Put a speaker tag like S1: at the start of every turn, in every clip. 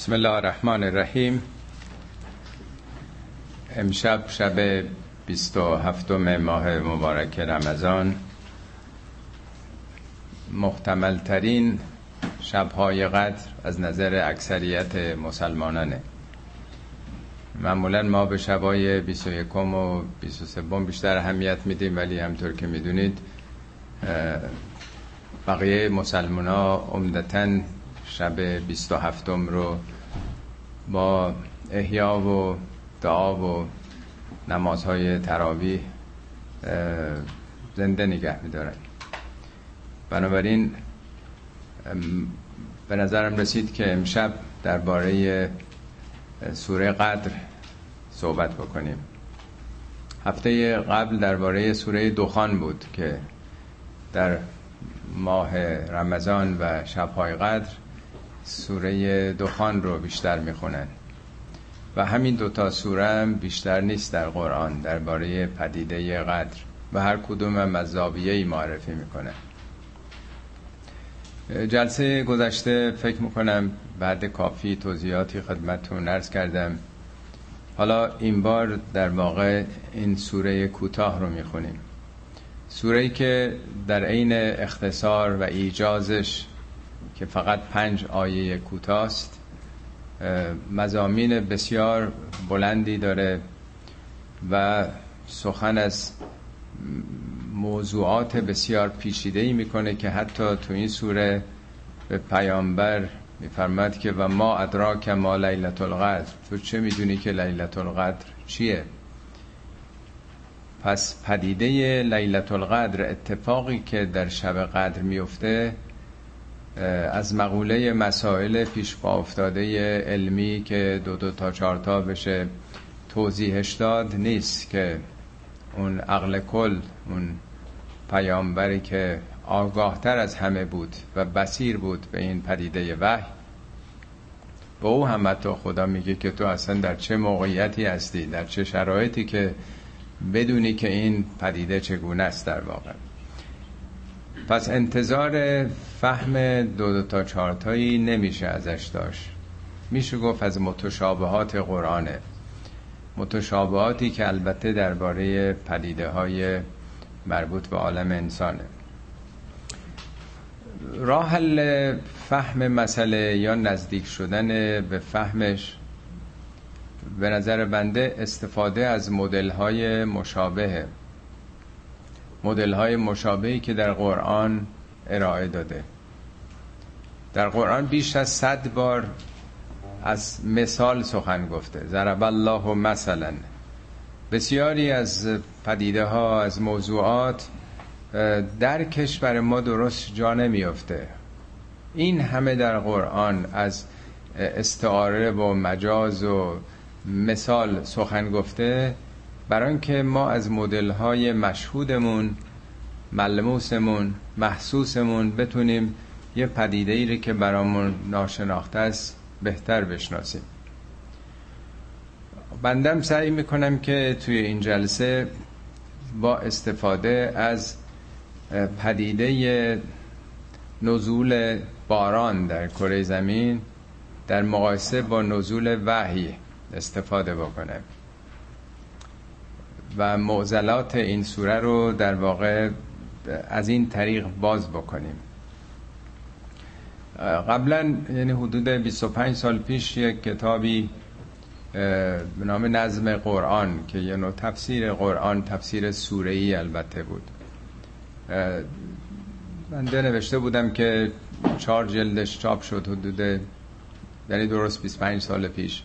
S1: بسم الله الرحمن الرحیم امشب شب 27 ماه مبارک رمضان. محتمل ترین شبهای قدر از نظر اکثریت مسلمانانه. معمولا ما به شبای 21 و 23 بیشتر اهمیت میدیم ولی همطور که می‌دونید بقیه مسلمان ها عمدتا شب 27 رو با احیا و دعا و نمازهای تراویح زنده نگه میدارن بنابراین به نظرم رسید که امشب درباره سوره قدر صحبت بکنیم. هفته قبل درباره سوره دخان بود که در ماه رمضان و شبهای قدر سوره دخان رو بیشتر می‌خونن. و همین دوتا سوره هم بیشتر نیست در قرآن درباره پدیده قدر و هر کدوم هم از زاویه معرفی می‌کنه. جلسه گذشته فکر می‌کنم بعد کافی توضیحاتی خدمتتون نرس کردم. حالا این بار در واقع این سوره کوتاه رو می‌خونیم. سوره که در عین اختصار و ایجازش که فقط پنج آیه کوتاست. مزامین بسیار بلندی داره و سخن از موضوعات بسیار پیچیده ای می‌کنه که حتی تو این سوره به پیامبر میفرماد که و ما ادراک ما لیلت القدر تو چه می‌دونی که لیلت القدر چیه؟ پس پدیده لیلت القدر اتفاقی که در شب قدر میفته از مقوله مسائل پیش با افتاده علمی که دو دو تا چهار تا بشه توضیحش داد نیست که اون عقل کل اون پیامبری که آگاهتر از همه بود و بسیر بود به این پدیده وحی. به او هم حتی خدا میگه که تو اصلا در چه موقعیتی هستی در چه شرایطی که بدونی که این پدیده چگونه است در واقع. پس انتظار فهم دو دو تا چارتایی نمیشه ازش داشت. میشه گفت از متشابهات قرآنه. متشابهاتی که البته درباره پدیده های مربوط به عالم انسانه. راه حل فهم مسئله یا نزدیک شدن به فهمش به نظر بنده استفاده از مدل های مشابهه. مدل های مشابهی که در قرآن ارائه داده. در قرآن بیش از صد بار از مثال سخن گفته. ضرب الله مثلا. بسیاری از پدیده ها از موضوعات در کشور ما درست جا نمیافته. این همه در قرآن از استعاره و مجاز و مثال سخن گفته برای که ما از مدل های مشهودمون ملموسمون محسوسمون بتونیم یه پدیده ای که برامون ناشناخته است بهتر بشناسیم. بندم سعی می‌کنم که توی این جلسه با استفاده از پدیده نزول باران در کره زمین در مقایسه با نزول وحی استفاده بکنم. و معضلات این سوره رو در واقع از این طریق باز بکنیم. قبلا یعنی حدود 25 سال پیش یک کتابی به نام نظم قرآن که یه نوع تفسیر قرآن تفسیر سوره ای البته بود. من نوشته بودم که چهار جلدش چاپ شد حدود یعنی درست 25 سال پیش.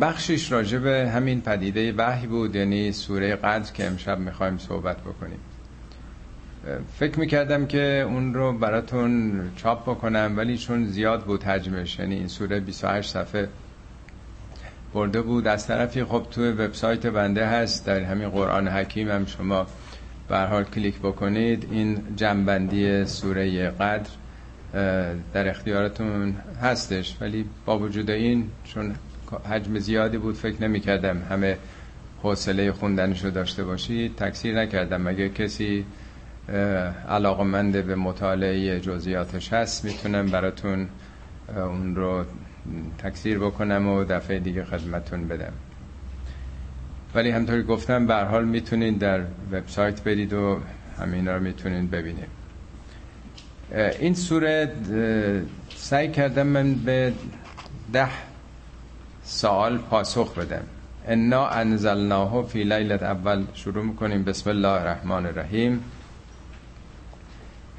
S1: بخشش راجع به همین پدیده وحی بود یعنی سوره قدر که امشب می‌خوایم صحبت بکنیم. فکر می‌کردم که اون رو براتون چاپ بکنم ولی چون زیاد بود حجمش یعنی این سوره 28 صفحه برده بود. از طرفی خب توی وبسایت بنده هست در همین قرآن حکیم هم شما به حال کلیک بکنید. این جنبندی سوره قدر در اختیارتون هستش ولی با وجود این چون حجم زیادی بود. فکر نمی کردم همه حوصله خوندنشو داشته باشید. تکثیر نکردم. مگه کسی علاقمند به مطالعه جزئیاتش هست می‌تونم براتون اون رو تکثیر بکنم و دفعه دیگه خدمتون بدم. ولی همطوری گفتم به حال می‌تونید در وبسایت برید و همین رو می‌تونید ببینید. این سوره سعی کردم من به ده سوال پاسخ بدم انا انزلناه فی لیلت اول. شروع می‌کنیم. بسم الله الرحمن الرحیم.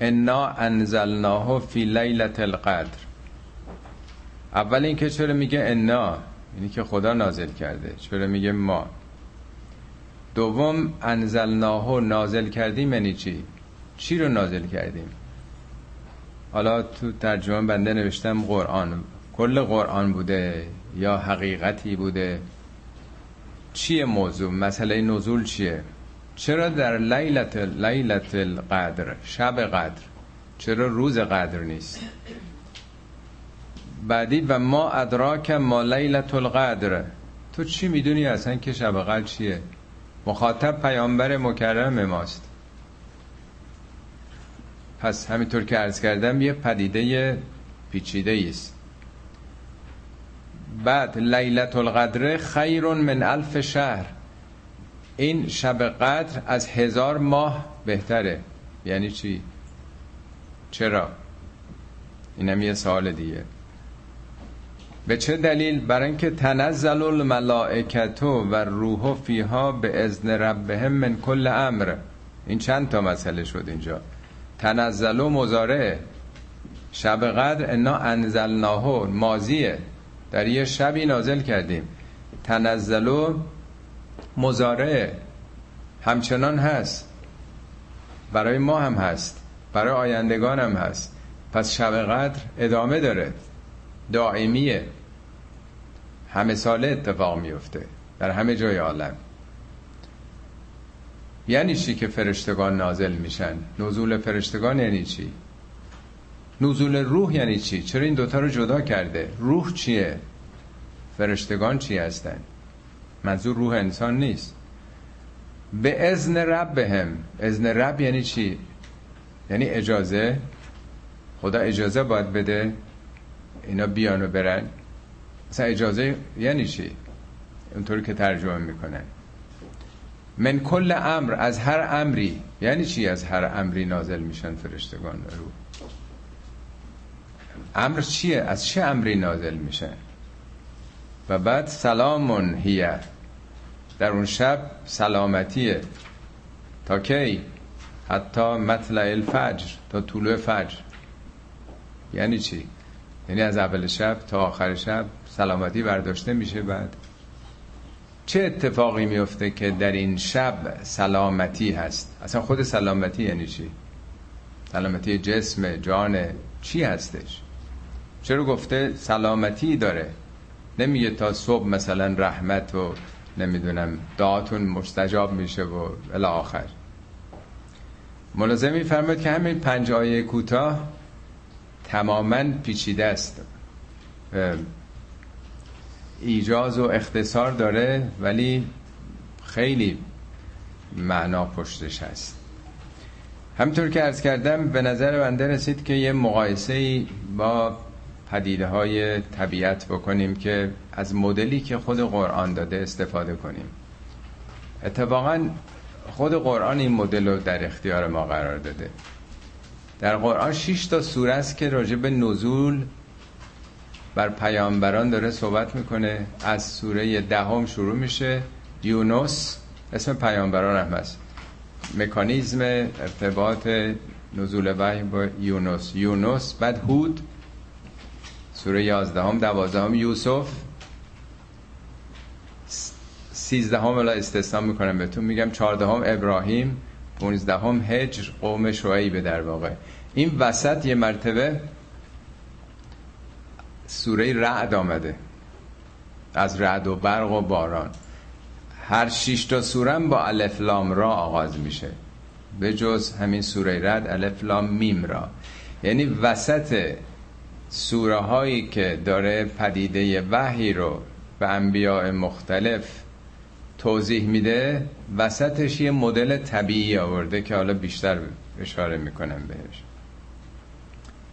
S1: انا انزلناه فی لیلت القدر. اول اینکه چرا میگه انا یعنی که خدا نازل کرده. چرا میگه ما دوم انزلناه نازل کردیم یعنی چی؟ چی رو نازل کردیم؟ حالا تو ترجمه بنده نوشتم قرآن. کل قرآن بوده. یا حقیقتی بوده؟ چیه موضوع؟ مسئله نزول چیه؟ چرا در لیلت لیلت القدر شب قدر چرا روز قدر نیست؟ بعدی و ما ادراک ما لیلت القدر. تو چی می‌دونی اصلا که شب قدر چیه؟ مخاطب پیامبر مکرم ماست. پس همینطور که عرض کردم یه پدیده پیچیده است بعد لیلت القدر خیر من الف شهر. این شب قدر از هزار ماه بهتره. یعنی چی؟ چرا؟ اینم یه سوال دیگه. به چه دلیل؟ برای اینکه تنزل الملائکتو و روح فیها به اذن ربهم من کل امر. این چند تا مسئله شد اینجا؟ تنزل و مزاره شب قدر انا انزلناه مازیه در یه شبی نازل کردیم. تنزل و مزاره همچنان هست. برای ما هم هست. برای آیندگان هم هست. پس شب قدر ادامه داره. دائمیه. همه ساله اتفاق میفته. در همه جای عالم. یعنی چی که فرشتگان نازل میشن؟ نزول فرشتگان یعنی چی؟ نزول روح یعنی چی؟ چرا این دوتا رو جدا کرده؟ روح چیه؟ فرشتگان چی هستن؟ منظور روح انسان نیست. به ازن رب بهم. ازن رب یعنی چی؟ یعنی اجازه. خدا اجازه باید بده اینا بیان و برن. مثلا اجازه یعنی چی؟ اونطوری که ترجمه می‌کنن. من کل امر از هر امری. یعنی چی از هر امری نازل میشن فرشتگان رو؟ امر چیه؟ از چه امری نازل میشن و بعد سلامون هیه. در اون شب سلامتیه. تا کی؟ حتی مطلع الفجر تا طلوع فجر. یعنی چی؟ یعنی از اول شب تا آخر شب سلامتی برداشته میشه بعد. چه اتفاقی میفته که در این شب سلامتی هست؟ اصلا خود سلامتی یعنی چی؟ سلامتی جسم جان چی هستش؟ چرا گفته سلامتی داره؟ نمیگه تا صبح مثلا رحمت و نمی‌دونم دعاتون مستجاب میشه و الی آخر. ملازم میفرماید که همین پنج آیه کوتاه تماما پیچیده است. ایجاز و اختصار داره ولی خیلی معنا پشتش هست. همطور که ارز کردم به نظر بنده رسید که یه مقایسه با پدیده های طبیعت بکنیم که از مدلی که خود قرآن داده استفاده کنیم. اتفاقا خود قرآن این مدل رو در اختیار ما قرار داده. در قرآن 6 تا سوره است که راجع به نزول بر پیامبران داره صحبت می‌کنه. از سوره دهم شروع میشه. یونس اسم پیامبران هم هست. مکانیزم ارتباط نزول وحی با یونس. یونس بعد هود سوره یازدهم دوازدهم یوسف. سیزدهم الا استثنا می‌کنم بهتون. میگم چهاردهم ابراهیم پونزدهم هجر قوم شعیب در واقع. این وسط یه مرتبه سوره رعد آمده. از رعد و برق و باران. هر شش تا سوره با الف لام را آغاز میشه. به جز همین سوره رد الف لام میم را. یعنی وسط سوره هایی که داره پدیده وحی رو به انبیاء مختلف توضیح میده وسطش یه مدل طبیعی آورده که حالا بیشتر اشاره می‌کنم بهش.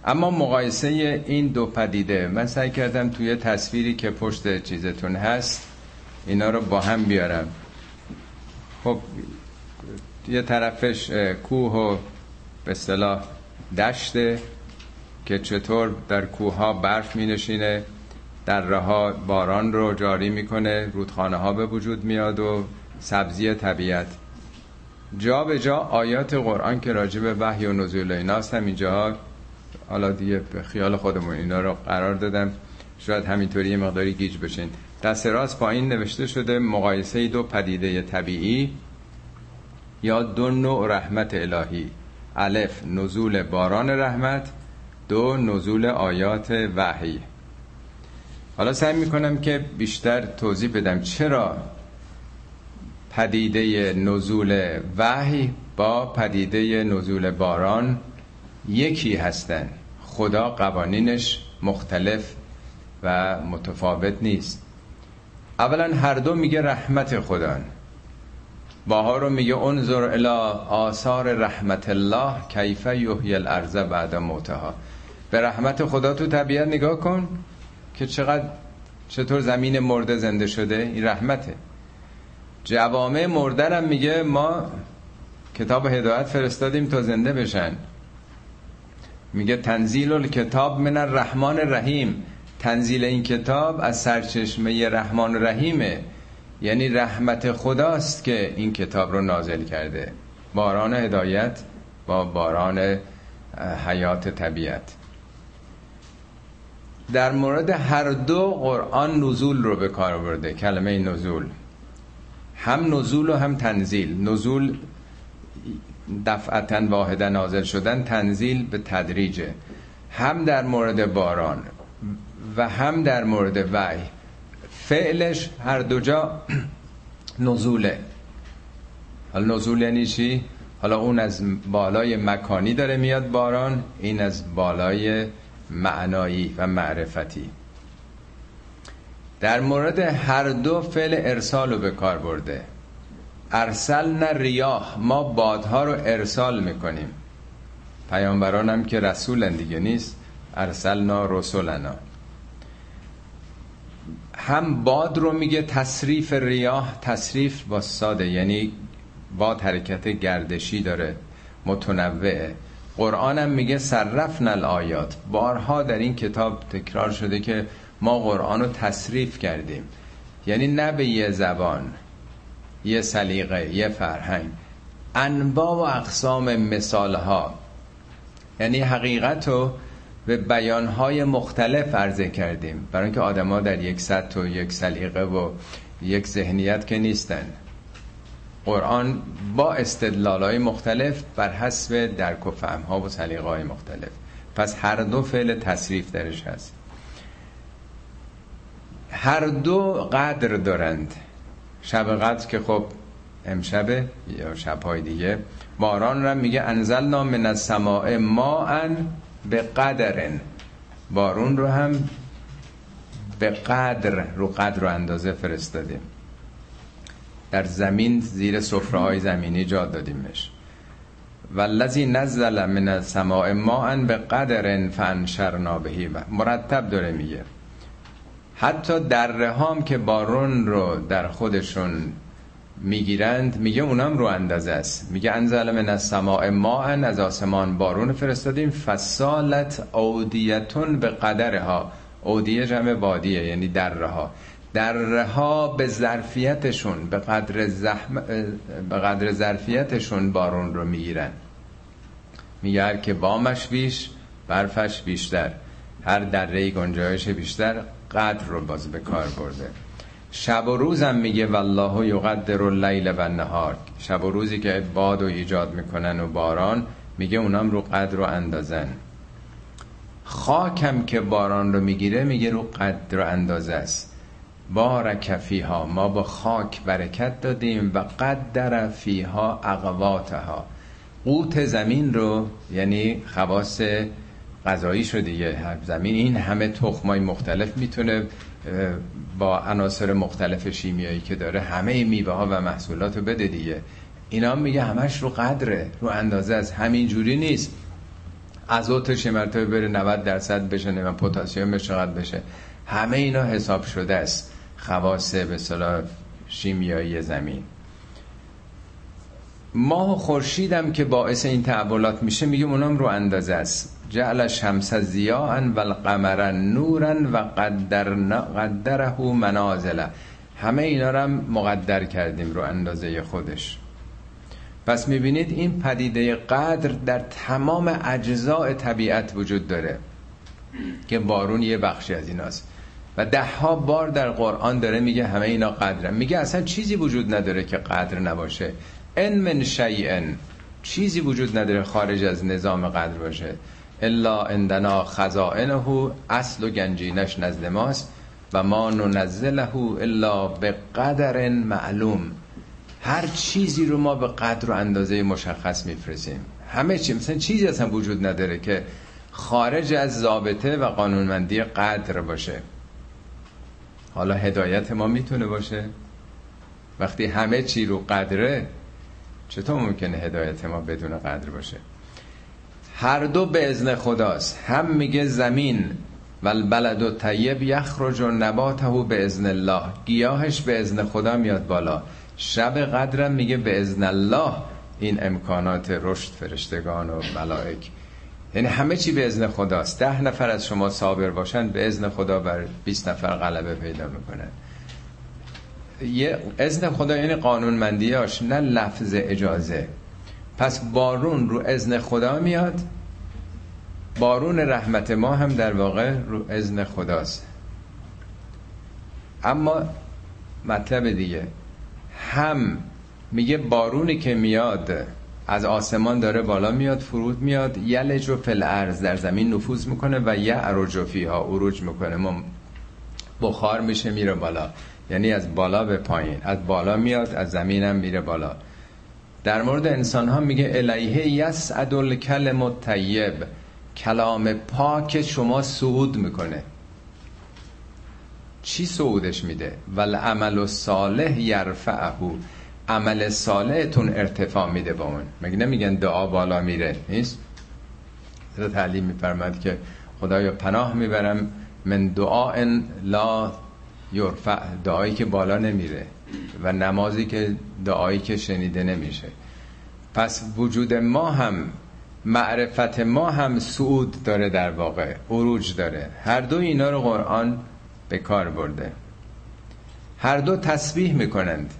S1: اما مقایسه این دو پدیده من سعی کردم توی تصویری که پشت چیزتون هست اینا رو با هم بیارم. خب یه طرفش کوه و به اصطلاح دشته. که چطور در کوه ها برف می نشینه در رها باران رو جاری می‌کنه رودخانه ها به وجود میاد و سبزی طبیعت. جا به جا آیات قرآن که راجع به وحی و نزول ایناست هم اینجاها حالا دیگه به خیال خودمون اینا رو قرار دادم. شاید همینطوری مقداری گیج بشین. دست راست پایین نوشته شده مقایسه دو پدیده طبیعی یا دو نوع رحمت الهی. الف نزول باران رحمت. دو نزول آیات وحی. حالا سعی می‌کنم که بیشتر توضیح بدم چرا پدیده نزول وحی با پدیده نزول باران یکی هستن. خدا قوانینش مختلف و متفاوت نیست. اولا هر دو میگه رحمت خدا باها رو میگه انظر الى آثار رحمت الله کیف یحیی الارض بعد موتها. به رحمت خدا تو طبیعت نگاه کن که چقدر چطور زمین مرده زنده شده. این رحمته. جوامع مردرم میگه ما کتاب هدایت فرستادیم تا زنده بشن. میگه تنزیل الکتاب من الرحمن الرحیم. تنزیل این کتاب از سرچشمه رحمان رحیمه. یعنی رحمت خداست که این کتاب رو نازل کرده. باران هدایت با باران حیات طبیعت. در مورد هر دو قرآن نزول رو به کار برده کلمه نزول. هم نزول و هم تنزیل. نزول دفعتا واحده نازل شدن تنزیل به تدریجه. هم در مورد باران و هم در مورد وحی. فعلش هر دو جا نزوله. حالا نزول یعنی چی؟ حالا اون از بالای مکانی داره میاد باران این از بالای معنایی و معرفتی. در مورد هر دو فعل ارسال رو به کار برده. ارسل نه ریاه ما بادها رو ارسال می‌کنیم. پیامبران هم که رسولن دیگه نیست. ارسلنا رسولنا. هم باد رو میگه تصریف ریاه تصریف با ساده یعنی باد حرکت گردشی داره متنوعه. قرآن هم میگه صرفنا الآیات. بارها در این کتاب تکرار شده که ما قرآن رو تصریف کردیم. یعنی نه به یه زبان یه سلیقه یه فرهنگ. انواع و اقسام مثال ها یعنی حقیقت رو به بیانهای مختلف عرضه کردیم. برای اینکه آدما در یک سطح و یک سلیقه و یک ذهنیت که نیستن. قرآن با استدلال های مختلف بر حسب درک و فهم ها و سلیقه های مختلف. پس هر دو فعل تصریف درش هست. هر دو قدر دارند. شب قدر که خب امشبه یا شبهای دیگه. باران را میگه انزلنا من السماء ماء به قدرن. بارون رو هم به قدر رو قدر و اندازه فرستادیم. در زمین زیر سفره های زمینی جا دادیمش. والذی نزل من السماء ماء به قدر فانشرنا بهی مرتب داره میگه. حتی در هم که بارون رو در خودشون می‌گیرند میگه اونم رو اندازه است. میگه انزل من السماء ماء از آسمان بارون فرستادیم. فسالت اودیتون به قدرها. اودیه جمع وادیه یعنی دره ها دره ها به ظرفیتشون به قدر زحم به قدر ظرفیتشون بارون رو می‌گیرن. میگه که بامش بیش برفش بیشتر. هر دره گنجایش بیشتر قدر رو باز به کار برده. شب و روزم میگه والله یقدر اللیل و النهار. شب و روزی که باد و ایجاد می‌کنن و باران میگه اونام رو قدر و اندازن. خاکم که باران رو می‌گیره میگه رو قدر و اندازه است. بارک فیها ما با خاک برکت دادیم و قدر فیها اقواتها. قوت زمین رو یعنی خواص غذایی شده دیگه. زمین این همه تخمای مختلف می‌تونه با عناصر مختلف شیمیایی که داره همه میوه ها و محصولات رو بده دیگه. اینا میگه همش رو قدره رو اندازه از همین جوری نیست. ازوتش مرتبه بره 90 درصد بشه نه پتاسیمش چقدر بشه. همه اینا حساب شده است. خواص به صلاح شیمیایی زمین. ماه و خورشیدم که باعث این تحولات میشه میگیم اونام رو اندازه است. جعل شمس زیاء و القمر نورا و قدرنا قدره منازل همه اینا رو هم مقدر کردیم رو اندازه خودش. پس می‌بینید این پدیده قدر در تمام اجزاء طبیعت وجود داره که بارون یه بخشی از ایناست. و ده ها بار در قرآن داره میگه همه اینا قدرن. میگه اصلا چیزی وجود نداره که قدر نباشه. ان من شیئن. چیزی وجود نداره خارج از نظام قدر باشه. الا عندنا خزائنه اصل و گنجینش نزد ماست. و ما ننزله الا به قدر معلوم. هر چیزی رو ما به قدر و اندازه مشخص میفرسیم همه چی مثلا چیزی اصلا وجود نداره که خارج از ضابطه و قانونمندی قدر باشه. حالا هدایت ما می‌تونه باشه؟ وقتی همه چی رو قدره چطور ممکنه هدایت ما بدون قدر باشه؟ هر دو به ازن خداست. هم میگه زمین و البلد و طیب یخرج و نباته به ازن الله. گیاهش به ازن خدا میاد بالا. شب قدرم میگه به ازن الله. این امکانات رشد فرشتگان و ملائک. یعنی همه چی به ازن خداست. ده نفر از شما صابر باشن به ازن خدا بر 20 نفر غلبه پیدا می‌کنن. یه ازن خدا یعنی قانونمندیاش نه لفظ اجازه. پس بارون رو ازن خدا میاد بارون رحمت ما هم در واقع رو ازن خداست. اما مطلب دیگه هم میگه بارونی که میاد از آسمان داره بالا میاد فرود میاد. یلج و فل ارز در زمین نفوذ می‌کنه و یه عروج فیها عروج می‌کنه. ما بخار میشه میره بالا. یعنی از بالا به پایین. از بالا میاد از زمین هم میره بالا. در مورد انسان ها میگه الیه یسعد الکلم الطیب. کلام پاک شما صعود می‌کنه. چی صعودش میده؟ ول عمل و صالح یرفعه. عمل صالحتون ارتفاع میده با اون. مگه نمیگن دعا بالا میره؟ نیست؟ تعلیم میفرماد که خدایا پناه می‌برم من دعا لا یرفع دعایی که بالا نمیره و نمازی که دعایی که شنیده نمیشه. پس وجود ما هم معرفت ما هم سعود داره در واقع عروج داره. هر دو اینا رو قرآن به کار برده. هر دو تسبیح می‌کنند.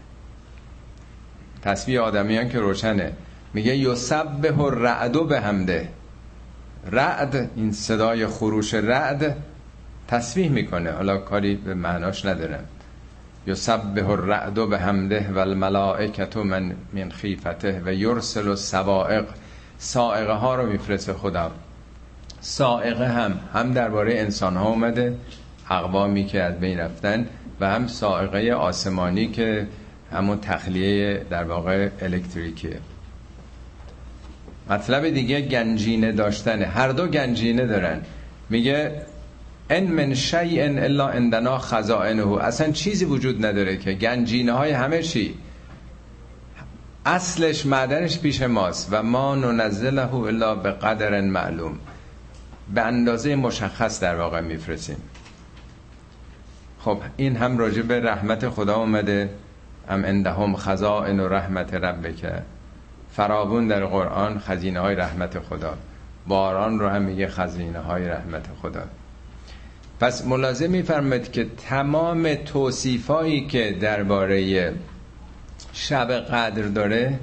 S1: تسبیح آدمیان که روشنه. میگه یسبح الرعد به همده رعد این صدای خروش رعد تسبیح می‌کنه. حالا کاری به معناش ندارم. یسبح الرعد به همده و الملائکت من من خیفته و یرسل و سوائق سائقه ها رو میفرسته خدا. سائقه هم هم درباره انسان ها اومده اقوامی که از بین رفتن و هم سائقه آسمانی که همون تخلیه در واقع الکتریکیه. مطلب دیگه گنجینه داشتنه. هر دو گنجینه دارن. میگه ان من شیء الا عندنا خزائنه. اصلا چیزی وجود نداره که گنجینه های همه چی. اصلش معدنش پیش ماست و ما ننزله الا به قدر معلوم. به اندازه مشخص در واقع میفرسیم خب این هم راجع به رحمت خدا اومده. هم اندهم خزائن و رحمت ربک. فرابون در قرآن خزینه های رحمت خدا. باران رو هم میگه خزینه های رحمت خدا. پس ملازم میفرمد که تمام توصیفایی که درباره شب قدر داره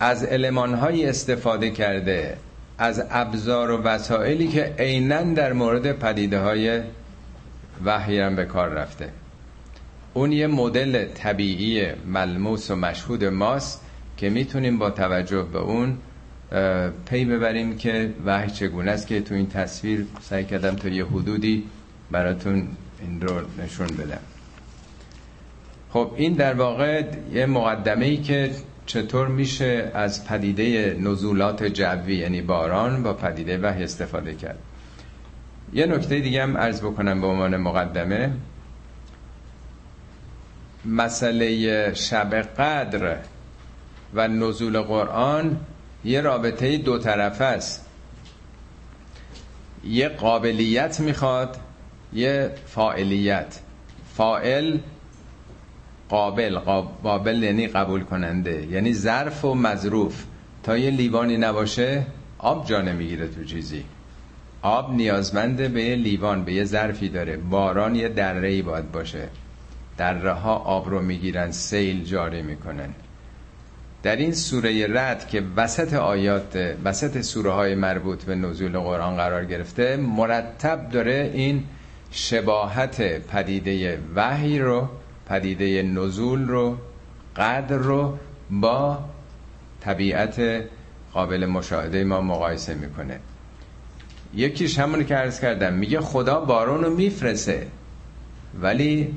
S1: از المانهایی استفاده کرده از ابزار و وسایلی که عینا در مورد پدیده های وحی هم به کار رفته. اون یه مدل طبیعی ملموس و مشهود ماست که می‌تونیم با توجه به اون پی ببریم که وحی چگونه است که تو این تصویر سعی کردم تا یه حدودی براتون این رو نشون بدم. خب این در واقع یه مقدمه ای که چطور میشه از پدیده نزولات جوی یعنی باران با پدیده وحی استفاده کرد. یه نکته دیگه هم عرض بکنم به عنوان مقدمه. مسئله شب قدر و نزول قرآن یه رابطه دو طرفه است. یه قابلیت می‌خواد یه فاعلیت. فائل قابل قابل یعنی قبول کننده یعنی ظرف و مظروف. تا یه لیوانی نباشه آب جا نمی‌گیره تو چیزی. آب نیازمنده به یه لیوان به یه ظرفی داره. باران یه دره ای باید باشه. دره ها آب رو می‌گیرن سیل جاری می‌کنن. در این سوره رد که وسط آیات وسط سوره های مربوط به نزول قرآن قرار گرفته مرتب داره این شباهت پدیده وحی رو پدیده نزول رو قدر رو با طبیعت قابل مشاهده ما مقایسه می‌کنه. یکیش همونی که عرض کردم میگه خدا بارون رو میفرسه ولی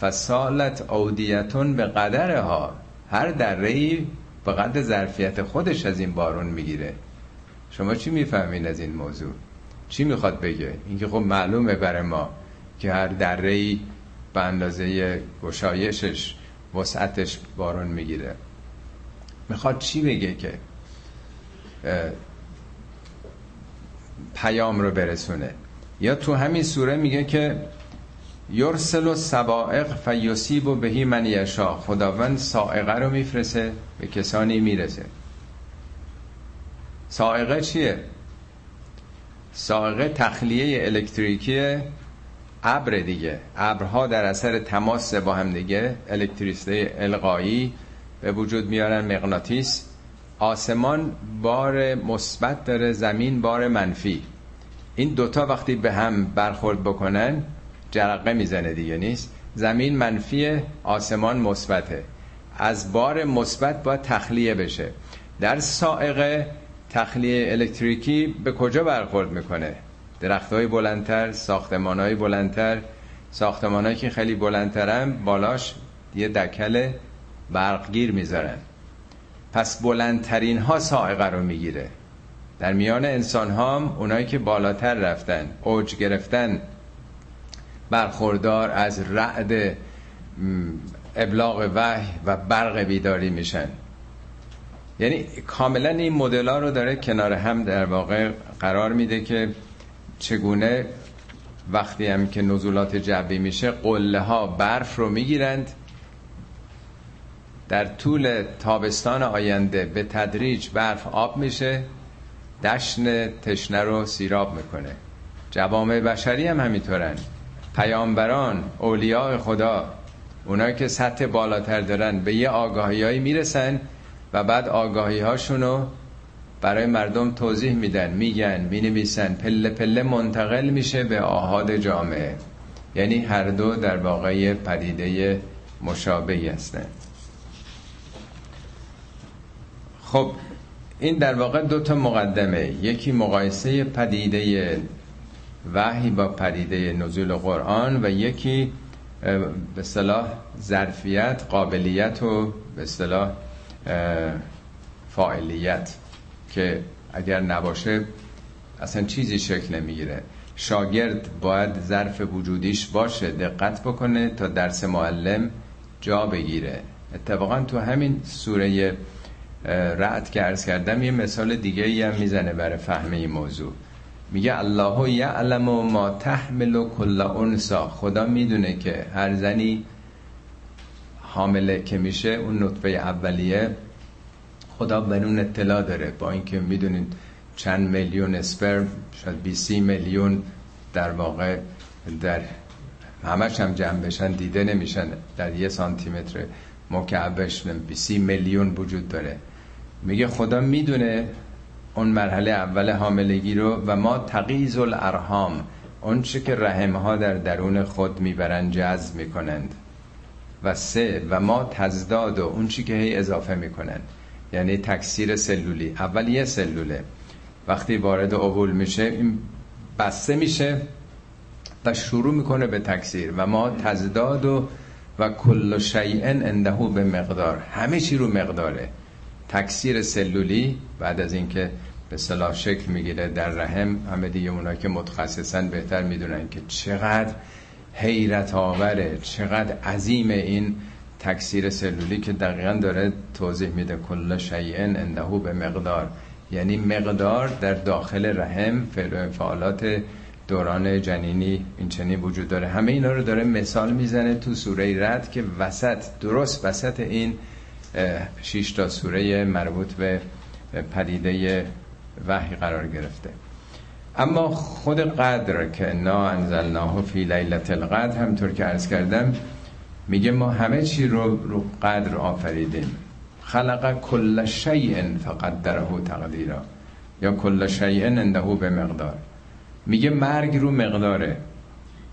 S1: فسالت اودیتون به قدرها. هر دره به قدر ظرفیت خودش از این بارون می‌گیره. شما چی می‌فهمین از این موضوع؟ چی می‌خواد بگه؟ اینکه خب معلومه برای ما که هر دره به اندازه گشایشش وسعتش بارون می‌گیره. می‌خواد چی بگه که پیام رو برسونه؟ یا تو همین سوره میگه که یرسل و سبائق فیوسیب و بهی من یشا خداوند سائقه رو میفرسه به کسانی می‌رسه. سائقه چیه؟ سائقه تخلیه الکتریکی ابر دیگه. ابرها در اثر تماس با هم دیگه الکتریسته القایی به وجود میارن مغناطیس. آسمان بار مثبت داره زمین بار منفی. این دوتا وقتی به هم برخورد بکنن جرقه می‌زنه دیگه نیست؟ زمین منفی آسمان مثبته. از بار مثبت باید تخلیه بشه. در سائقه تخلیه الکتریکی به کجا برخورد می‌کنه؟ درخت های بلندتر ساختمان های بلندتر. ساختمان که خیلی بلندترن بالاش یه دکل برقگیر می‌ذارن. پس بلندترین ها سائقه رو می‌گیره. در میان انسان ها هم اونایی که بالاتر رفتن اوج گرفتن برخوردار از رعد ابلاغ وحی و برق بیداری میشن. یعنی کاملا این مدل رو داره کنار هم در واقع قرار میده که چگونه وقتی هم که نزولات جوی میشه قله ها برف رو می‌گیرند در طول تابستان آینده به تدریج برف آب میشه دشن تشنه رو سیراب می‌کنه. جوامع بشری هم همینطورن. پیامبران اولیاء خدا اونایی که سطح بالاتر دارن به یه آگاهی می‌رسن و بعد آگاهی هاشونو برای مردم توضیح میدن میگن می‌نویسن پله پله منتقل میشه به آهاد جامعه. یعنی هر دو در واقع پدیده مشابهی هستن. خب این در واقع دو تا مقدمه. یکی مقایسه پدیده وحی با پدیده نزول قرآن و یکی به صلاح ظرفیت قابلیت و به صلاح فاعلیت که اگر نباشه اصلا چیزی شکل نمی‌گیره. شاگرد باید ظرف وجودیش باشه دقت بکنه تا درس معلم جا بگیره. اتفاقا تو همین سوره رعد که عرض کردم یه مثال دیگه ای هم می‌زنه برای فهم این موضوع. میگه الله یعلم ما تحمل کل انسا. خدا می‌دونه که هر زنی حامله که میشه اون نطفه اولیه خدا بنون اطلاع داره. با اینکه می‌دونید چند میلیون اسپرم شاید 20 میلیون در واقع در همش هم جمع بشن دیده نمیشن. در یه سانتی متر مکعبش 20 میلیون وجود داره. میگه خدا می‌دونه اون مرحله اول حاملگی رو و ما تقیز الارهام اون چه که رحمها در درون خود می‌برن جذب می‌کنند. و سه و ما تزداد و اون چی که هی اضافه می‌کنن یعنی تکثیر سلولی اول یه سلوله. وقتی وارد اوول میشه این بسته میشه و شروع می‌کنه به تکثیر. و ما تزداد و و کل شیئن انده به مقدار. همه چی رو مقداره. تکثیر سلولی بعد از اینکه به صلاح شکل می‌گیره در رحم. همه دیگه اونا که متخصصن بهتر می‌دونن که چقدر حیرت آوره چقدر عظیم این تکثیر سلولی که دقیقا داره توضیح میده. کل شیئن انده به مقدار. یعنی مقدار در داخل رحم فعالات دوران جنینی این چنین وجود داره. همه اینا رو داره مثال می‌زنه تو سوره رد که وسط درست وسط این شش تا سوره مربوط به پدیده وحی قرار گرفته. اما خود قدر که نا انزلناه فی لیلت القدر همطور که عرض کردم میگه ما همه چی رو رو قدر آفریدیم. خلق کل شیء فقدره تقدیرا یا کل شیء انده به مقدار میگه مرگ رو مقداره.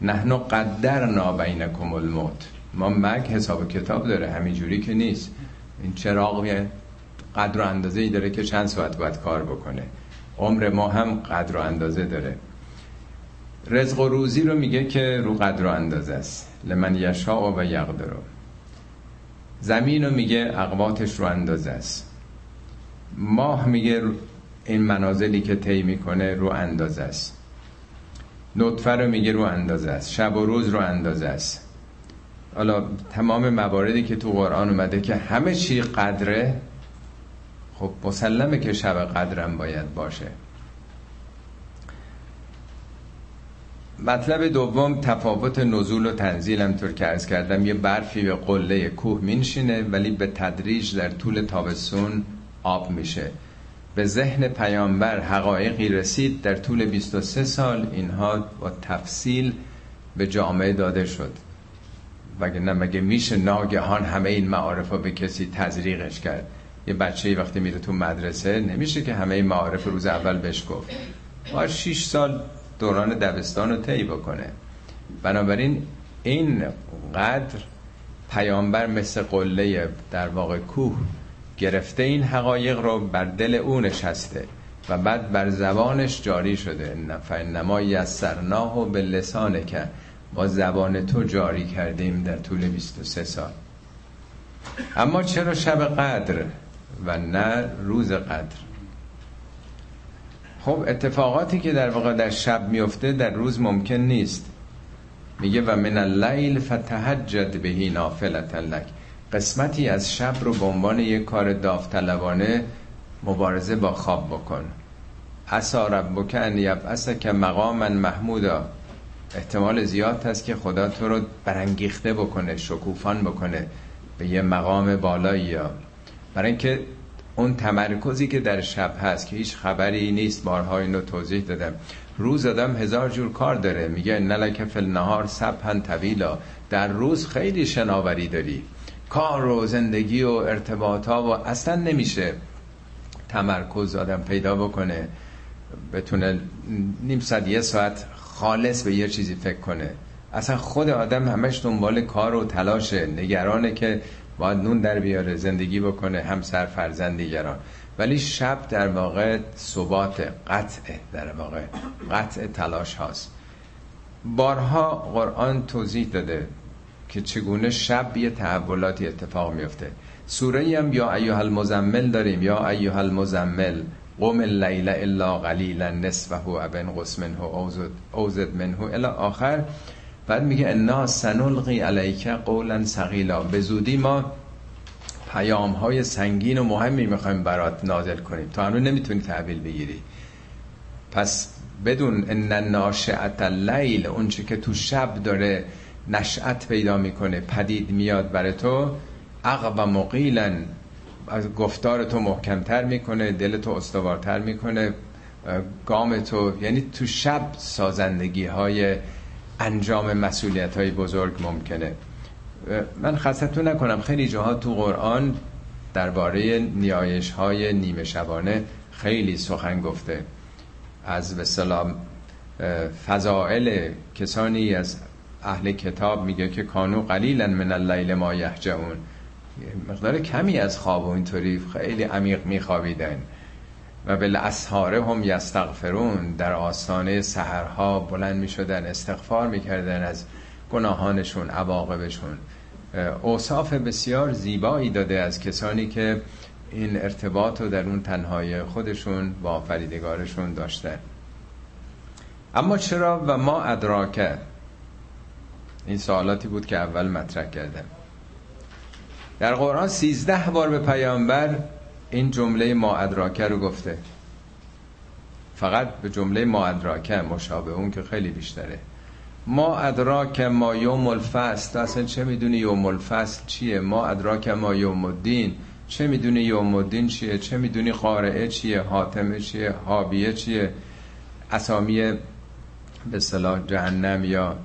S1: نحنو قدرنا بینکم الموت. ما مرگ حساب کتاب داره همینجوری که نیست. این چراغ قدر و اندازه ای داره که چند ساعت باید کار بکنه. عمر ما هم قدر و اندازه داره. رزق و روزی رو میگه که رو قدر و اندازه است. لمن یشا و یقدر. زمین رو میگه اقواتش رو اندازه است. ماه میگه این منازلی که طی می‌کنه رو اندازه است. نطفه رو میگه رو اندازه است. شب و روز رو اندازه است. حالا تمام مواردی که تو قرآن اومده که همه چی قدره خب مسلمه که شب قدرم باید باشه. مطلب دوم تفاوت نزول و تنزیل هم طور که ارز کردم یه برفی به قله کوه مینشینه ولی به تدریج در طول تابستون آب میشه. به ذهن پیامبر حقایقی رسید در طول 23 سال اینها با تفصیل به جامعه داده شد. وگرنه مگه میشه ناگهان همه این معارف به کسی تزریقش کرد؟ یه بچه وقتی میره تو مدرسه نمیشه که همه معارف روز اول بهش گفت. باید 6 سال دوران دبستان رو طی بکنه. بنابراین این قدر پیامبر مثل قله در واقع کوه گرفته این حقایق رو بر دل او نشسته و بعد بر زبانش جاری شده. نما یسرناه و به لسانه که با زبان تو جاری کردیم در طول 23 سال. اما چرا شب قدر و نه روز قدر. خب اتفاقاتی که در واقع در شب میفته در روز ممکن نیست. میگه و من اللیل فتهجد بهی نافلة لک. قسمتی از شب رو به عنوان یک کار داوطلبانه مبارزه با خواب بکن. عسا ربک ان که مقاما محمودا. احتمال زیاد هست که خدا تو رو برانگیخته بکنه شکوفان بکنه به یه مقام بالایی برای اینکه اون تمرکزی که در شب هست که هیچ خبری نیست بارها اینو توضیح دادم. روز آدم هزار جور کار داره. میگه نلک فل نهار سبهن طویلا. در روز خیلی شناوری داری. کار و زندگی و ارتباط ها و اصلا نمیشه تمرکز آدم پیدا بکنه. بتونه نیم ساعت یه ساعت خالص به یه چیزی فکر کنه. اصلا خود آدم همش دنبال کار و تلاشه. نگرانه که باید نون در بیاره زندگی بکنه همسر فرزند دیگران. ولی شب در واقع ثبات قطع در واقع قطع تلاش هاست. بارها قرآن توضیح داده که چگونه شب یه تحولاتی اتفاق میفته سوره هم یا ایها المزمل داریم یا ایها المزمل قوم اللیل الا قلیلا نصفه و ابن قس منه اوزد منه الا آخر. بعد میگه انا سنلقی علیک قولا ثقیلا. به زودی ما پیام های سنگین و مهمی می‌خوایم برات نازل کنیم. تو هنوز نمی‌تونی تحویل بگیری. پس بدون ان ناشعت اللیل اون که تو شب داره نشأت پیدا می‌کنه پدید میاد برای تو عقب مقیلا از گفتار تو محکمتر می‌کنه دل تو استوارتر می‌کنه گام تو یعنی تو شب سازندگی های انجام مسئولیت های بزرگ ممکنه. من خستتون نکنم خیلی جاها تو قرآن درباره نیایش های نیمه شبانه خیلی سخن گفته. از به سلام فضائل کسانی از اهل کتاب میگه که کانو قلیلا من اللیل ما یهجعون. مقدار کمی از خواب و اینطوری خیلی عمیق میخوابیدن. و به اسحاره هم یستغفرون در آستانه سهرها بلند می‌شدن استغفار می‌کردن از گناهانشون عواقبشون. اوصاف بسیار زیبایی داده از کسانی که این ارتباط رو در اون تنهای خودشون با فریدگارشون داشتن. اما چرا و ما ادراکه این سوالاتی بود که اول مطرح کردم. در قرآن سیزده بار به پیامبر این جمله ما ادراکه رو گفته. فقط به جمله ما ادراکه مشابه اون که خیلی بیشتره. ما ادراک ما یوم الفصل. اصلا چه می‌دونی یوم الفصل چیه؟ ما ادراک ما یوم الدین. چه می‌دونی یوم الدین چیه؟ چه می‌دونی قارعه چیه؟ حاتمه چیه؟ حابیه چیه؟ اسامی به صلاح جهنم یا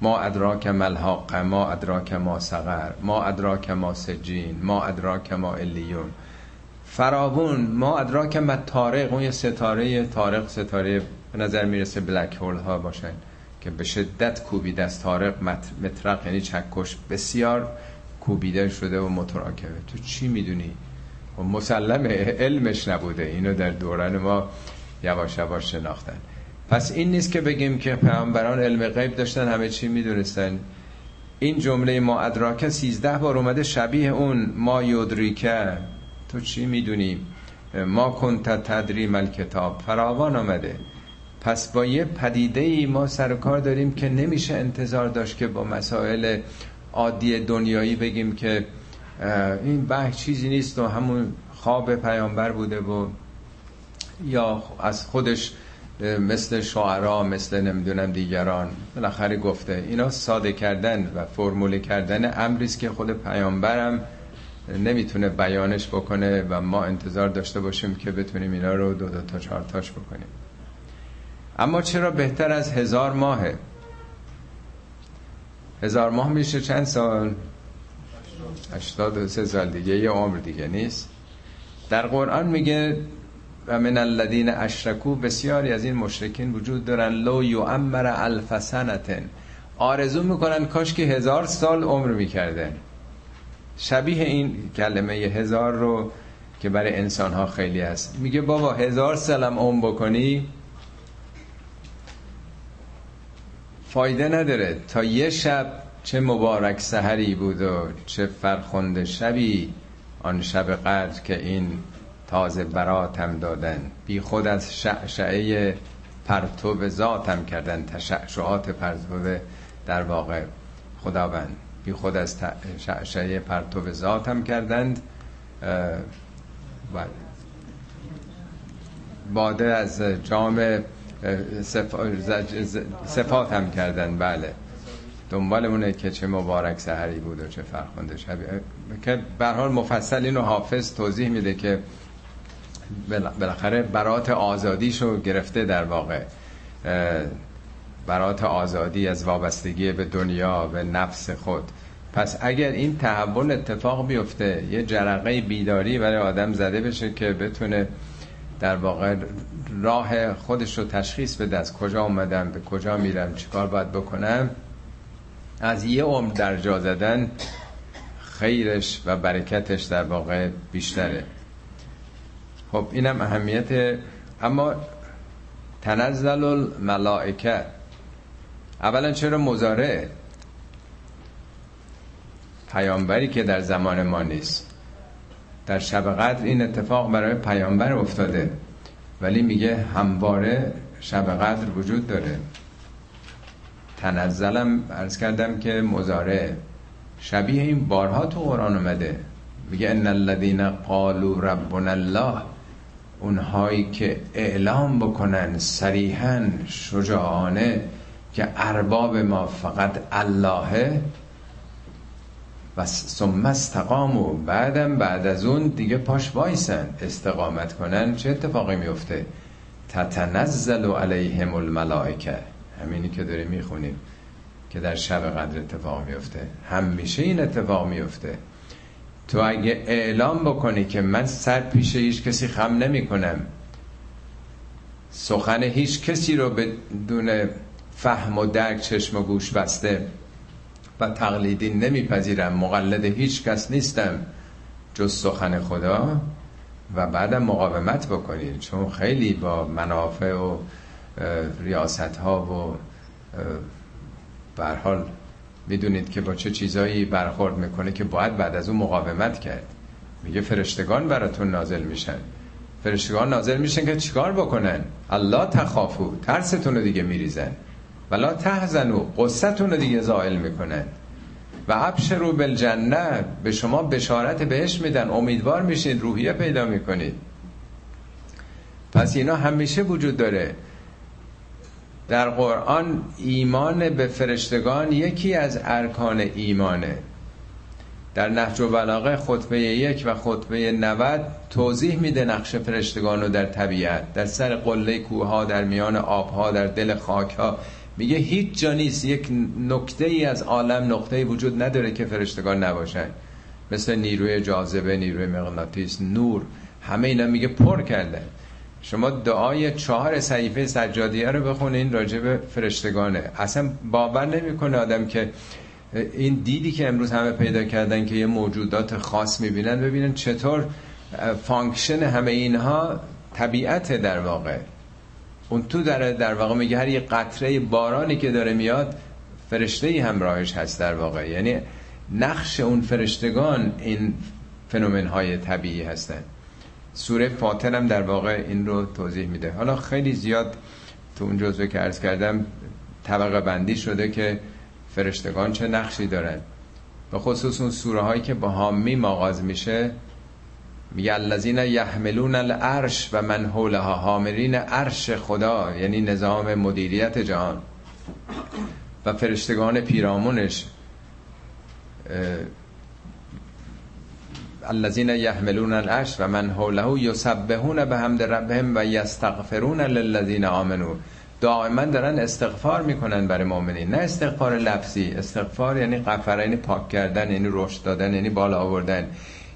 S1: ما ادراک ملحاق ما ادراک ما سقر ما ادراک ما سجین ما ادراک ما الیون فراون ما ادراک ما تارق اون یه ستاره تارق ستاره به نظر می‌رسه بلک هول ها باشن که به شدت کوبیده از تارق مطرق یعنی چکش بسیار کوبیده شده و متراکبه تو چی می‌دونی؟ و مسلم علمش نبوده. اینو در دوران ما یواش یواش شناختن. پس این نیست که بگیم که پیامبران علم غیب داشتن همه چی می‌دونستن. این جمله ما ادراکه سیزده بار اومده شبیه اون ما یدریکه تو چی می‌دونی؟ ما کنت تدری مل کتاب فراوان آمده. پس با یه پدیده ای ما سر کار داریم که نمیشه انتظار داشت که با مسائل عادی دنیایی بگیم که این به چیزی نیست و همون خواب پیامبر بوده و یا از خودش مثل شاعرا مثل نمی‌دونم دیگران. بالاخره گفته اینا ساده کردن و فرموله کردن امریست که خود پیامبرم نمی‌تونه بیانش بکنه و ما انتظار داشته باشیم که بتونیم اینا رو دو دو تا چهار تاش بکنیم. اما چرا بهتر از هزار ماهه؟ هزار ماه میشه چند سال؟ هشتاد و سه سال دیگه یه عمر دیگه نیست. در قرآن میگه و من الذین اشرکو بسیاری از این مشرکین وجود دارن لو یعمر الف سنتن آرزو می‌کنن کاش که هزار سال عمر می‌کردن. شبیه این کلمه هزار رو که برای انسان ها خیلی هست. میگه بابا هزار سالم عمر بکنی. فایده نداره. تا یه شب چه مبارک سحری بود و چه فرخنده شبی آن شب قدر که این تازه براتم دادن. بی خود از شعشعه پرتو ذاتم کردن. تشعشعات پرتو در واقع. خداوند. بی خود از شعشعه پرتو ذاتم کردند باده از جام صفات هم کردن بله. دنبال اونه که چه مبارک سهری بود و چه فرخنده شبی که برحال مفصل اینو حافظ توضیح میده که بالاخره برات آزادیشو گرفته در واقع. برات آزادی از وابستگی به دنیا به نفس خود. پس اگر این تحول اتفاق بیفته یه جرقه بیداری برای آدم زده بشه که بتونه در واقع راه خودش رو تشخیص بده از کجا اومدم به کجا میرم چیکار باید بکنم از یه عمر در جا زدن خیرش و برکتش در واقع بیشتره. خب اینم اهمیت اما تنزل الملائکه اولا چرا مزاره پیامبری که در زمان ما نیست. در شب قدر این اتفاق برای پیامبر افتاده. ولی میگه همواره شب قدر وجود داره. تنزلم ارز کردم که مزاره شبیه این بارها تو قرآن اومده. میگه ان الذين قالوا ربنا الله اونهایی که اعلام بکنن صریحا شجاعانه که ارباب ما فقط اللهه و ثم استقامو بعدم بعد از اون دیگه پاش وایسن. استقامت کنن. چه اتفاقی میفته؟ تتنزل علیهم الملائکه. همینی که داریم می‌خونیم که در شب قدر اتفاق میفته. همیشه این اتفاق میفته. تو اگه اعلام بکنی که من سر پیش هیچ کسی خم نمی کنم سخن هیچ کسی رو بدون فهم و درک چشم و گوش بسته و تقلیدی نمیپذیرم. مقلد هیچ کس نیستم جز سخن خدا و بعدم مقاومت بکنید چون خیلی با منافع و ریاست ها و برحال می‌دونید که با چه چیزایی برخورد می‌کنه که باید بعد از اون مقاومت کرد. میگه فرشتگان براتون نازل میشن. فرشتگان نازل میشن که چیکار بکنن؟ الله تخافو ترستون رو دیگه میریزن. ولا تحزنو قصتون رو دیگه زائل می‌کنن. و ابشرو بالجنه به شما بشارت بهش میدن امیدوار میشید روحیه پیدا می‌کنید. پس اینا همیشه وجود داره. در قرآن ایمان به فرشتگان یکی از ارکان ایمانه. در نهج و بلاغه خطبه یک و خطبه 90 توضیح میده نقش فرشتگان رو در طبیعت. در سر قله کوها در میان آبها در دل خاکها. میگه هیچ جا نیست یک نکته ای از عالم نقطه وجود نداره که فرشتگان نباشن. مثل نیروی جاذبه نیروی مغناطیس نور همه اینا میگه پر کردن. شما دعای چهار صحیفه سجادیه رو بخونین راجع به فرشتگانه. اصلا باور نمی‌کنه آدم که این دیدی که امروز همه پیدا کردن که یه موجودات خاص می‌بینن. ببینن چطور function همه اینها طبیعت در واقع. اون تو داره در واقع میگه هر یه قطره بارانی که داره میاد فرشته ای همراهش هست در واقع. یعنی نقش اون فرشتگان این فنومن های طبیعی هستن. سوره فاطر هم در واقع این رو توضیح میده. حالا خیلی زیاد تو اون جزوه که عرض کردم طبقه بندی شده که فرشتگان چه نقشی دارن. به خصوص اون سوره هایی که با حامی آغاز میشه میگه الذین یحملون العرش و من حولها حاملین عرش خدا یعنی نظام مدیریت جهان. و فرشتگان پیرامونش الذین یحملون العرش و من حوله یسبحون به حمد ربهم و یستغفرون للذین آمنو. دائما دارن استغفار می‌کنن برای مؤمنین. نه استغفار لفظی استغفار یعنی غفر یعنی پاک کردن یعنی رشد دادن یعنی بالا آوردن.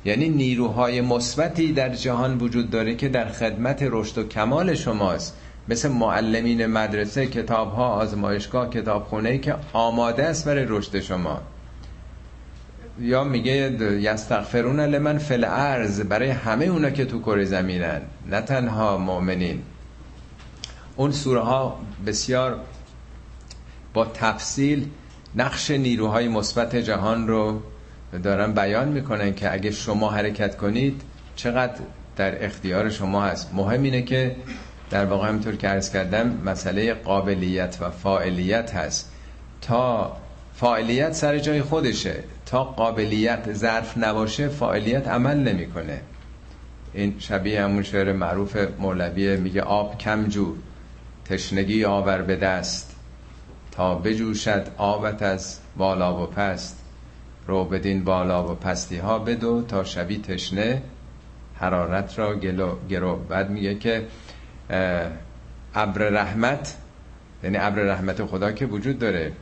S1: یعنی نیروهای مثبتی در جهان وجود داره که در خدمت رشد و کمال شماست. مثل معلمین مدرسه کتاب ها آزمایشگاه کتابخونه که آماده است برای رشد شما. یا میگه یستغفرون لمن فل ارز برای همه اونا که تو کره زمینن نه تنها مؤمنین. اون سوره ها بسیار با تفصیل نقش نیروهای مثبت جهان رو دارن بیان می‌کنن که اگه شما حرکت کنید چقدر در اختیار شما هست. مهم اینه که در واقع همطور که عرض کردم مسئله قابلیت و فاعلیت هست. تا فاعلیت سر جای خودشه. تا قابلیت ظرف نباشه فاعلیت عمل نمی‌کنه. این شبیه همون شعر معروف مولوی میگه آب کم جو تشنگی آور به دست. تا بجوشد آبت از بالا و پست. رو بدین بالا و پستی ها بدو تا شبی تشنه. حرارت را گلو گرو. بعد میگه که ابر رحمت یعنی ابر رحمت خدا که وجود داره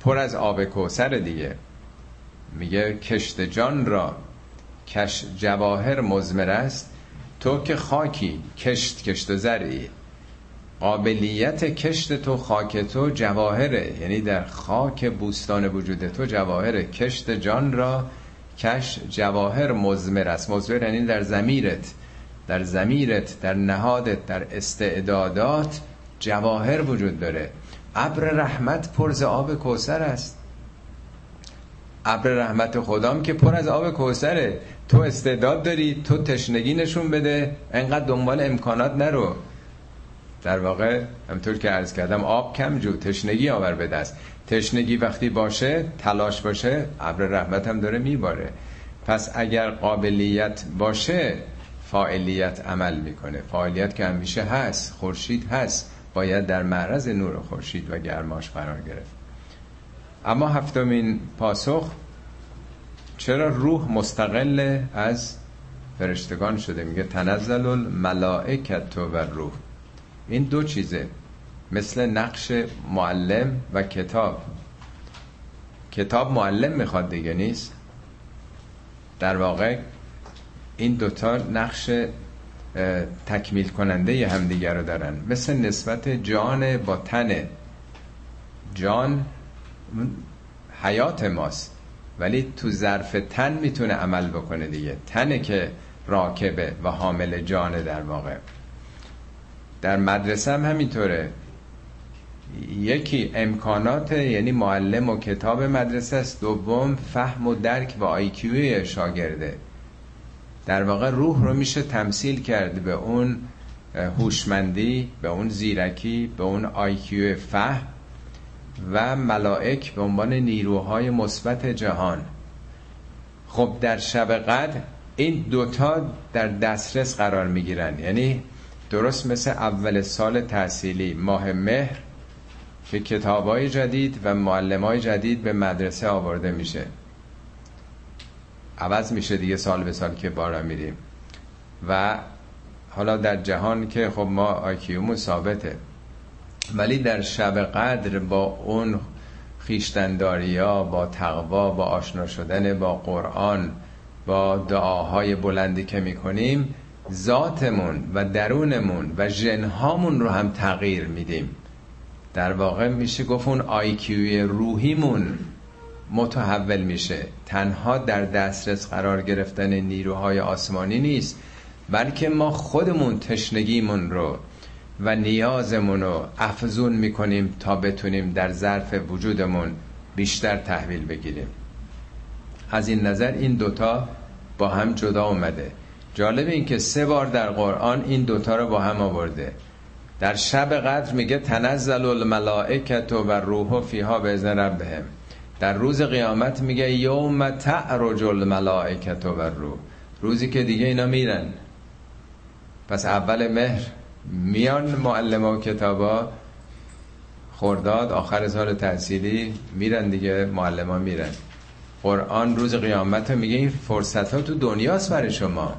S1: پر از آب کوسر دیگه. میگه کشت جان را کش جواهر مزمر است. تو که خاکی کشت کشت و زرعی قابلیت کشت تو خاک تو جواهره. یعنی در خاک بوستان وجود تو جواهره. کشت جان را کش جواهر مزمر است. مزمر یعنی در زمیرت. در زمیرت در نهادت در استعدادات جواهر وجود داره. ابر رحمت پر از آب کوسر است. ابر رحمت خدام که پر از آب کوسره تو استعداد داری تو تشنگی نشون بده. انقدر دنبال امکانات نرو. در واقع همطور که عرض کردم آب کم جو تشنگی آور به دست. تشنگی وقتی باشه تلاش باشه ابر رحمت هم داره میباره. پس اگر قابلیت باشه فاعلیت عمل می‌کنه. فاعلیت که همیشه هست خورشید هست باید در معرض نور خورشید و گرماش قرار گرفت. اما هفتمین پاسخ چرا روح مستقل از فرشتگان شده؟ میگه تنزل الملائکت و روح. این دو چیزه. مثل نقش معلم و کتاب. کتاب معلم می‌خواد دیگه نیست. در واقع این دوتا نقش تکمیل کننده همدیگر رو دارن. مثل نسبت جان با تن. جان حیات ماست. ولی تو ظرف تن می‌تونه عمل بکنه دیگه. تنه که راکبه و حامل جانه در واقع. در مدرسه هم همینطوره. یکی امکانات یعنی معلم و کتاب مدرسه است. دوم فهم و درک و آیکیوی شاگرده. در واقع روح رو میشه تمثیل کرد به اون هوشمندی به اون زیرکی به اون آیکیو فهم و ملائک به عنوان نیروهای مثبت جهان. خب در شب قدر این دوتا در دسترس قرار می‌گیرن. یعنی درست مثل اول سال تحصیلی. ماه مهر که کتاب های جدید و معلم های جدید به مدرسه آورده میشه. عوض میشه دیگه سال به سال که بارا میریم. و حالا در جهان که خب ما آیکیومون ثابته. ولی در شب قدر با اون خیشتنداری با تقوا با آشنا شدن با قرآن با دعاهای بلندی که می‌کنیم ذاتمون و درونمون و جنهامون رو هم تغییر میدیم. در واقع میشه گفت اون آیکیوی روحیمون متحول میشه. تنها در دسترس قرار گرفتن نیروهای آسمانی نیست بلکه ما خودمون تشنگیمون رو و نیازمون رو افزون می‌کنیم تا بتونیم در ظرف وجودمون بیشتر تحویل بگیریم. از این نظر این دوتا با هم جدا اومده. جالب این که سه بار در قرآن این دوتا رو با هم آورده. در شب قدر میگه تنزل الملائکت و روح فیها به ازن ربهم. در روز قیامت میگه یوم تعرج الملائکت و روح. روزی که دیگه اینا میرن. پس اول مهر میان معلم و کتابا خورداد آخر سال تحصیلی میرن دیگه معلم ها میرن. قرآن روز قیامت میگه این فرصت ها تو دنیاست برای شما.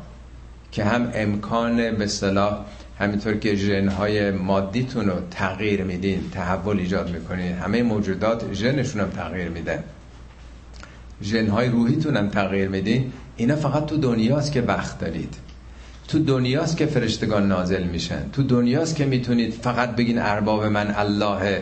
S1: که هم امکان به صلاح همینطور که ژنهای مادیتون رو تغییر میدین تحول ایجاد می‌کنین همه موجودات ژنشون هم تغییر میدن. ژنهای روحیتون هم تغییر میدین. اینا فقط تو دنیاست که وقت دارید. تو دنیاست که فرشتگان نازل میشن. تو دنیاست که می‌تونید فقط بگین ارباب من الله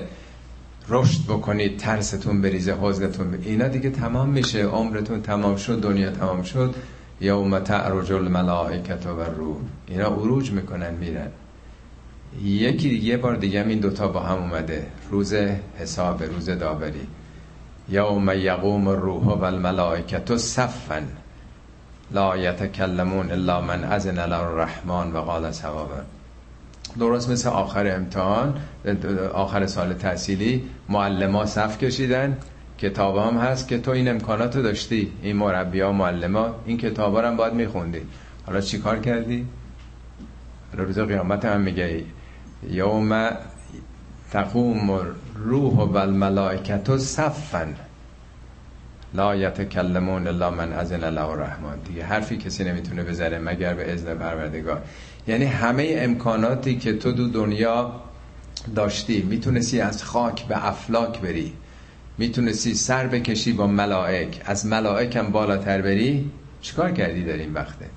S1: رشد بکنید ترستون بریزه حوزتون اینا دیگه تمام میشه. عمرتون تمام شد دنیا تمام شد. یوم تعرج الملائکت و روح اینا عروج می‌کنن میرن. یکی یه بار دیگه این دوتا با هم اومده. روز حساب روز داوری. یوم یقوم الروح و الملائکت صفا. لا یتکلمون الا من اذن الرحمن و قال ثوابا. درست مثل آخر امتحان آخر سال تحصیلی معلم صف کشیدن. کتاب هم هست که تو این امکاناتو داشتی. این مربی ها معلم ها این کتاب هم باید میخوندی. حالا چی کار کردی؟ روز قیامت هم میگه یوم تقوم روح و الملائکت صفا لا یتکلمون الا من اذن الله الرحمن. دیگه حرفی کسی نمی‌تونه بذاره مگر به اذن پروردگار. یعنی همه امکاناتی که تو دو دنیا داشتی می‌تونستی از خاک به افلاک بری. می‌تونستی سر بکشی با ملائک. از ملائک هم بالاتر بری چیکار کردی در این وقتت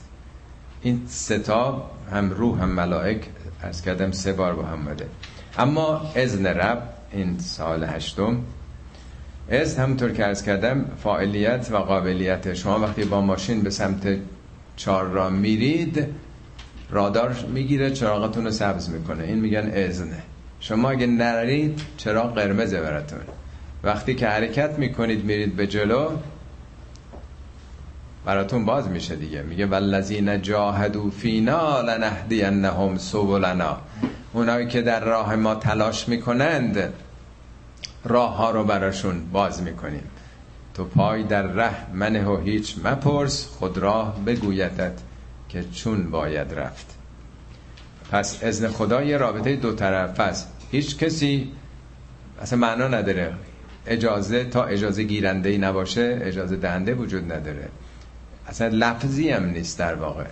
S1: این ستا هم روح هم ملائک از کردم سه بار با هم بده اما اذن رب این سال هشتم. از همونطور که ارز کردم فاعلیت و قابلیت. شما وقتی با ماشین به سمت چار را میرید رادار می‌گیره چراغتون رو سبز می‌کنه. این میگن اذنه. شما اگه نرید چراغ قرمزه براتون. وقتی که حرکت می‌کنید میرید به جلو براتون باز میشه دیگه. میگه والذین جاهدوا فینا لنهدینهم سبلنا. اونایی که در راه ما تلاش می‌کنند راه ها رو براشون باز می‌کنیم. تو پای در ره منه و هیچ مپرس خود راه بگویدت که چون باید رفت. پس ازن خدا یه رابطه دو طرف است. هیچ کسی اصلا معنا نداره. اجازه تا اجازه گیرنده ای نباشه اجازه دهنده وجود نداره. اصلا لفظی هم نیست در واقع.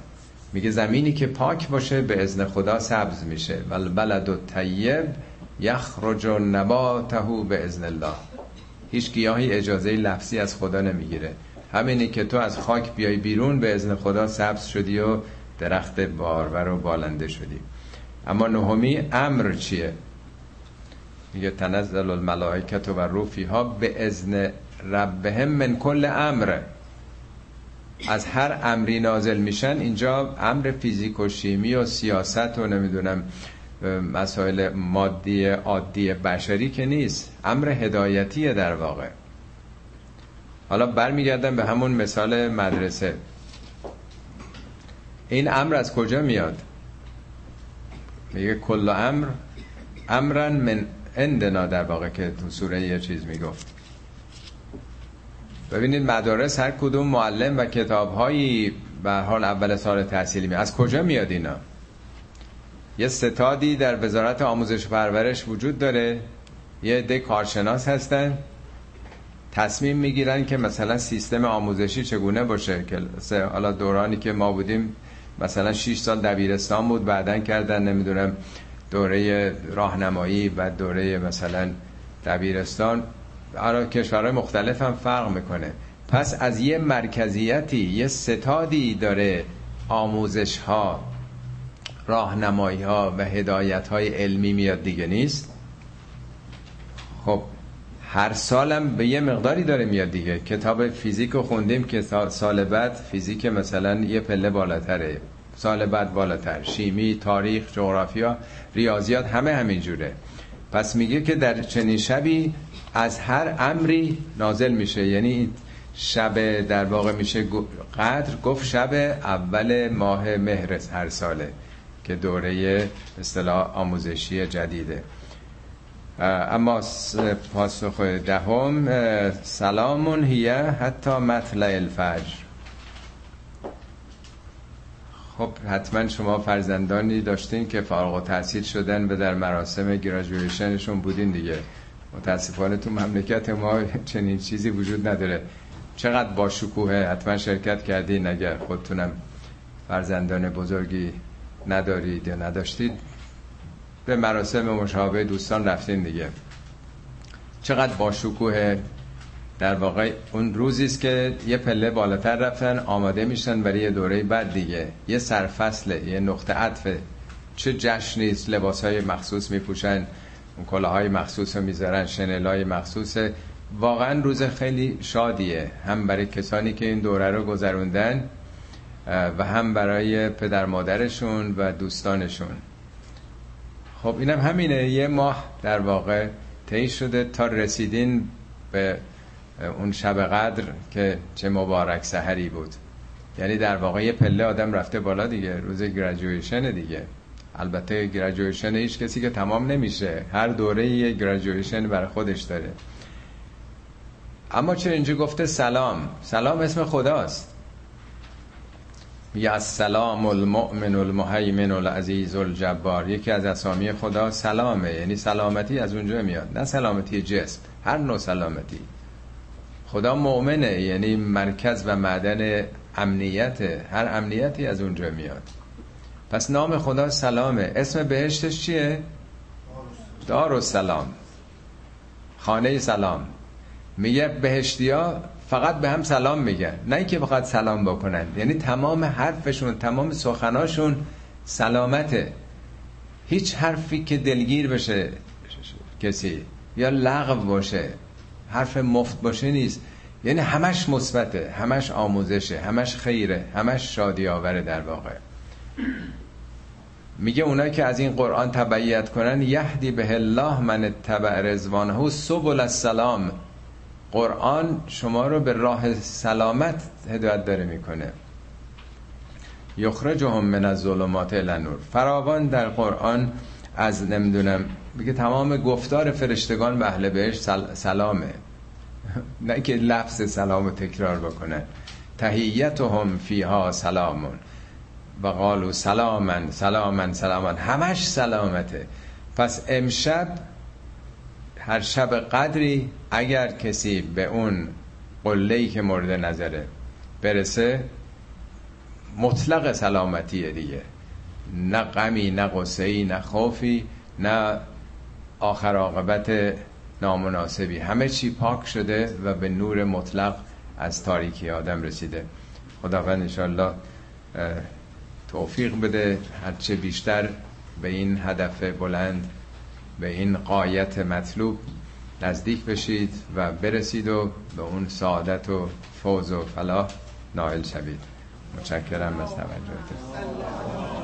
S1: میگه زمینی که پاک باشه به ازن خدا سبز میشه. ول بلد و طیب یخرج نباته به ازن الله. هیچ گیاهی اجازه لفظی از خدا نمی‌گیره. همینی که تو از خاک بیای بیرون به ازن خدا سبز شدی و درخت بارور و بالنده شدی. اما نهمی امر چیه؟ میگه تنزل الملائکت و روفی ها به ازن ربهم من کل امر. از هر امری نازل میشن اینجا امر فیزیک و شیمی و سیاست و نمی‌دونم مسائل مادی عادی بشری که نیست امر هدایتیه در واقع. حالا برمیگردم به همون مثال مدرسه. این امر از کجا میاد؟ میگه کل امر امرن من اندنا در واقع که تو سوره یه چیز می‌گفت. ببینید مدارس هر کدوم معلم و کتابهایی به حال اول سال تحصیلی می از کجا میاد اینا؟ یه ستادی در وزارت آموزش و پرورش وجود داره. یه عده کارشناس هستن. تصمیم می‌گیرن که مثلا سیستم آموزشی چگونه باشه. که حالا دورانی که ما بودیم مثلا 6 سال دبیرستان بود بعدا کردن نمی‌دونم دوره راهنمایی و دوره مثلا دبیرستان. کشورهای مختلف هم فرق می‌کنه. پس از یه مرکزیتی یه ستادی داره آموزش ها راهنمایی ها و هدایت های علمی میاد دیگه نیست. خب هر سالم به یه مقداری داره میاد دیگه. کتاب فیزیک رو خوندیم که سال بعد فیزیک مثلا یه پله بالاتره. سال بعد بالاتر. شیمی، تاریخ، جغرافیا، ریاضیات همه همین جوره. پس میگه که در چنین شبی از هر امری نازل میشه. یعنی شب در واقع میشه قدر گفت شب اول ماه مهر هر ساله که دوره اصطلاح آموزشی جدیده. اما پاسخ دهم سلامون هیه حتی مطلع الفجر. خب حتما شما فرزندانی داشتین که فارغ و تحصیل شدن و در مراسم گراجویشنشون بودین دیگه. متاسفانه تو مملکت ما چنین چیزی وجود نداره. چقدر با شکوه حتما شرکت کردین اگر خودتونم فرزندان بزرگی ندارید یا نداشتید. به مراسم مشابه دوستان رفتین دیگه. چقدر با شکوه در واقع اون روزی است که یه پله بالاتر رفتن آماده میشن برای یه دوره بعد دیگه. یه سرفصله یه نقطه عطف چه جشنی است لباس های مخصوص میپوشن اون کلاه های مخصوص رو می‌ذارن شنل های مخصوص. واقعا روز خیلی شادیه. هم برای کسانی که این دوره رو گذروندن و هم برای پدر مادرشون و دوستانشون. خب اینم همینه. یه ماه در واقع طی شده تا رسیدین به اون شب قدر که چه مبارک سحری بود. یعنی در واقع یه پله آدم رفته بالا دیگه روز گراجویشن دیگه. البته گراجویشن هیچ کسی که تمام نمیشه هر دوره یه گراجویشن برای خودش داره. اما چرا اینجا گفته سلام؟ سلام اسم خداست. یا السلام المؤمن المهیمن العزیز الجبار. یکی از اسامی خدا سلامه یعنی سلامتی از اونجا میاد. نه سلامتی جسم هر نوع سلامتی. خدا مؤمنه یعنی مرکز و معدن امنیت هر امنیتی از اونجا میاد. پس نام خدا سلامه. اسم بهشتش چیه؟ دار و سلام خانه سلام. میگه بهشتی ها فقط به هم سلام میگن. نه اینکه فقط سلام بکنن. یعنی تمام حرفشون تمام سخناشون سلامته. هیچ حرفی که دلگیر بشه کسی یا لغو باشه. حرف مفت باشه نیست. یعنی همش مثبته همش آموزشه همش خیره همش شادی آوره در واقع. میگه اونایی که از این قرآن تبعیت کنن یهدی به الله من تبع رزوانه سبل السلام. قرآن شما رو به راه سلامت هدایت داره می‌کنه. یخرجهم من الظلمات نور فراوان در قرآن از نمی‌دونم میگه تمام گفتار فرشتگان به اهل بهش سلامه. نه که لفظ سلام تکرار بکنه تهیتهم فیها سلامون. و قالو سلامن سلامن سلامن. همش سلامته. پس امشب هر شب قدری اگر کسی به اون قلهی که مورد نظره برسه مطلق سلامتیه دیگه. نه غمی نه قصهی نه خوفی نه آخر عاقبت نامناسبی. همه چی پاک شده و به نور مطلق از تاریکی آدم رسیده. خداوند انشالله توفیق بده. هرچه بیشتر به این هدف بلند به این قایت مطلوب نزدیک بشید و برسید و به اون سعادت و فوز و فلاح نائل شوید. متشکرم از توجهتون.